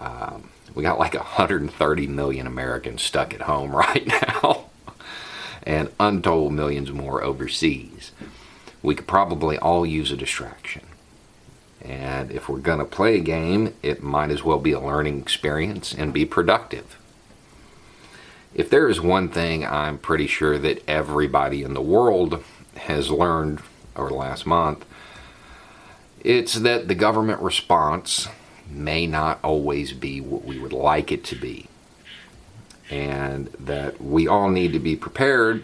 Um, we got like 130 million Americans stuck at home right now, and untold millions more overseas. We could probably all use a distraction. And if we're going to play a game, it might as well be a learning experience and be productive. If there is one thing I'm pretty sure that everybody in the world has learned over the last month, it's that the government response may not always be what we would like it to be. And that we all need to be prepared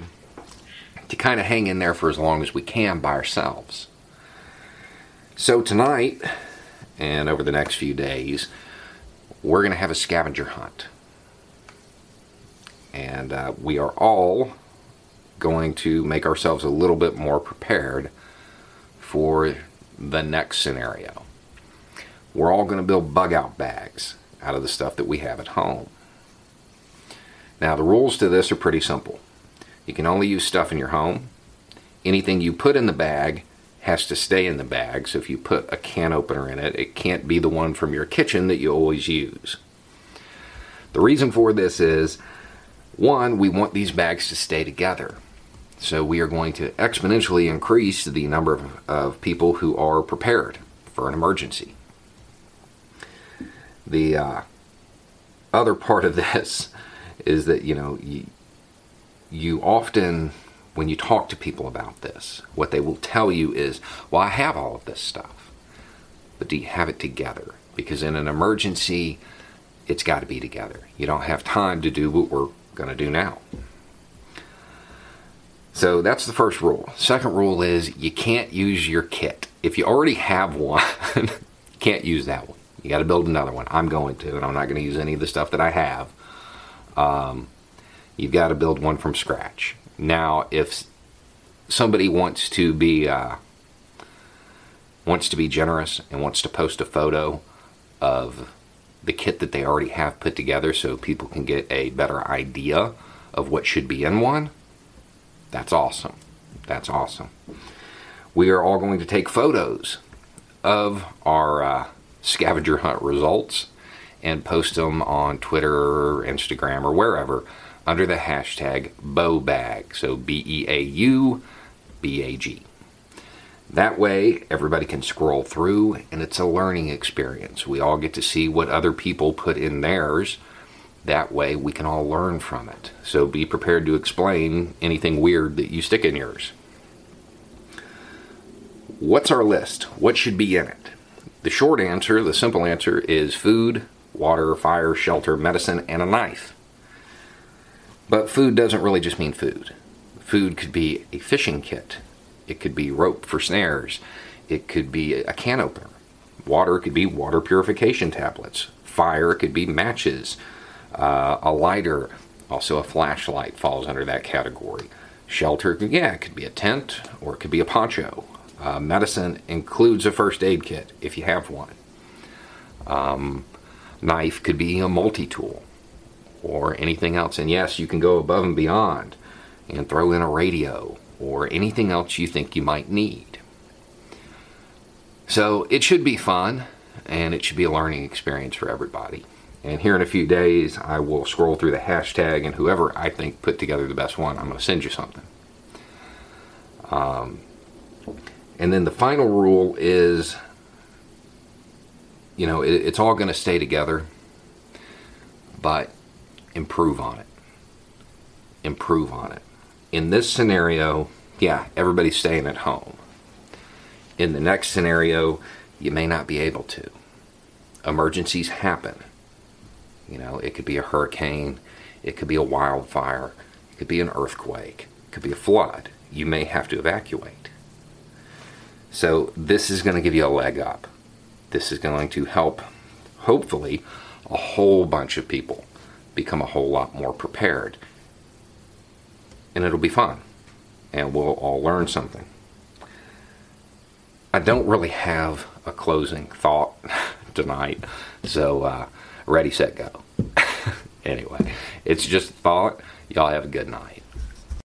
to kind of hang in there for as long as we can by ourselves. So, tonight and over the next few days, we're going to have a scavenger hunt. And uh, we are all going to make ourselves a little bit more prepared for the next scenario we're all going to build bug out bags out of the stuff that we have at home. Now, the rules to this are pretty simple. You can only use stuff in your home. Anything you put in the bag has to stay in the bag. So if you put a can opener in it, it can't be the one from your kitchen that you always use. The reason for this is one, we want these bags to stay together. So we are going to exponentially increase the number of, of people who are prepared for an emergency. The uh, other part of this is that, you know, you, you often, when you talk to people about this, what they will tell you is, well, I have all of this stuff, but do you have it together? Because in an emergency, it's got to be together. You don't have time to do what we're going to do now. So that's the first rule. Second rule is you can't use your kit. If you already have one, can't use that one. You got to build another one. I'm going to, and I'm not going to use any of the stuff that I have. Um, you've got to build one from scratch. Now, if somebody wants to be uh, wants to be generous and wants to post a photo of the kit that they already have put together, so people can get a better idea of what should be in one, that's awesome. That's awesome. We are all going to take photos of our uh, scavenger hunt results and post them on Twitter or Instagram or wherever under the hashtag BEAUBAG. So B E A U B A G. That way, everybody can scroll through and it's a learning experience. We all get to see what other people put in theirs. That way, we can all learn from it. So be prepared to explain anything weird that you stick in yours. What's our list? What should be in it? The short answer, the simple answer, is food, water, fire, shelter, medicine, and a knife. But food doesn't really just mean food. Food could be a fishing kit, it could be rope for snares, it could be a can opener. Water could be water purification tablets. Fire could be matches, uh, a lighter, also a flashlight falls under that category. Shelter, yeah, it could be a tent or it could be a poncho. Uh, medicine includes a first aid kit if you have one. Um, knife could be a multi tool or anything else. And yes, you can go above and beyond and throw in a radio or anything else you think you might need. So it should be fun and it should be a learning experience for everybody. And here in a few days, I will scroll through the hashtag, and whoever I think put together the best one, I'm going to send you something. Um, and then the final rule is you know, it, it's all going to stay together, but improve on it. Improve on it. In this scenario, yeah, everybody's staying at home. In the next scenario, you may not be able to. Emergencies happen. You know, it could be a hurricane, it could be a wildfire, it could be an earthquake, it could be a flood. You may have to evacuate So this is going to give you a leg up. This is going to help, hopefully, a whole bunch of people become a whole lot more prepared. And it'll be fun. And we'll all learn something. I don't really have a closing thought tonight. So, uh, ready, set, go. anyway, it's just thought. Y'all have a good night.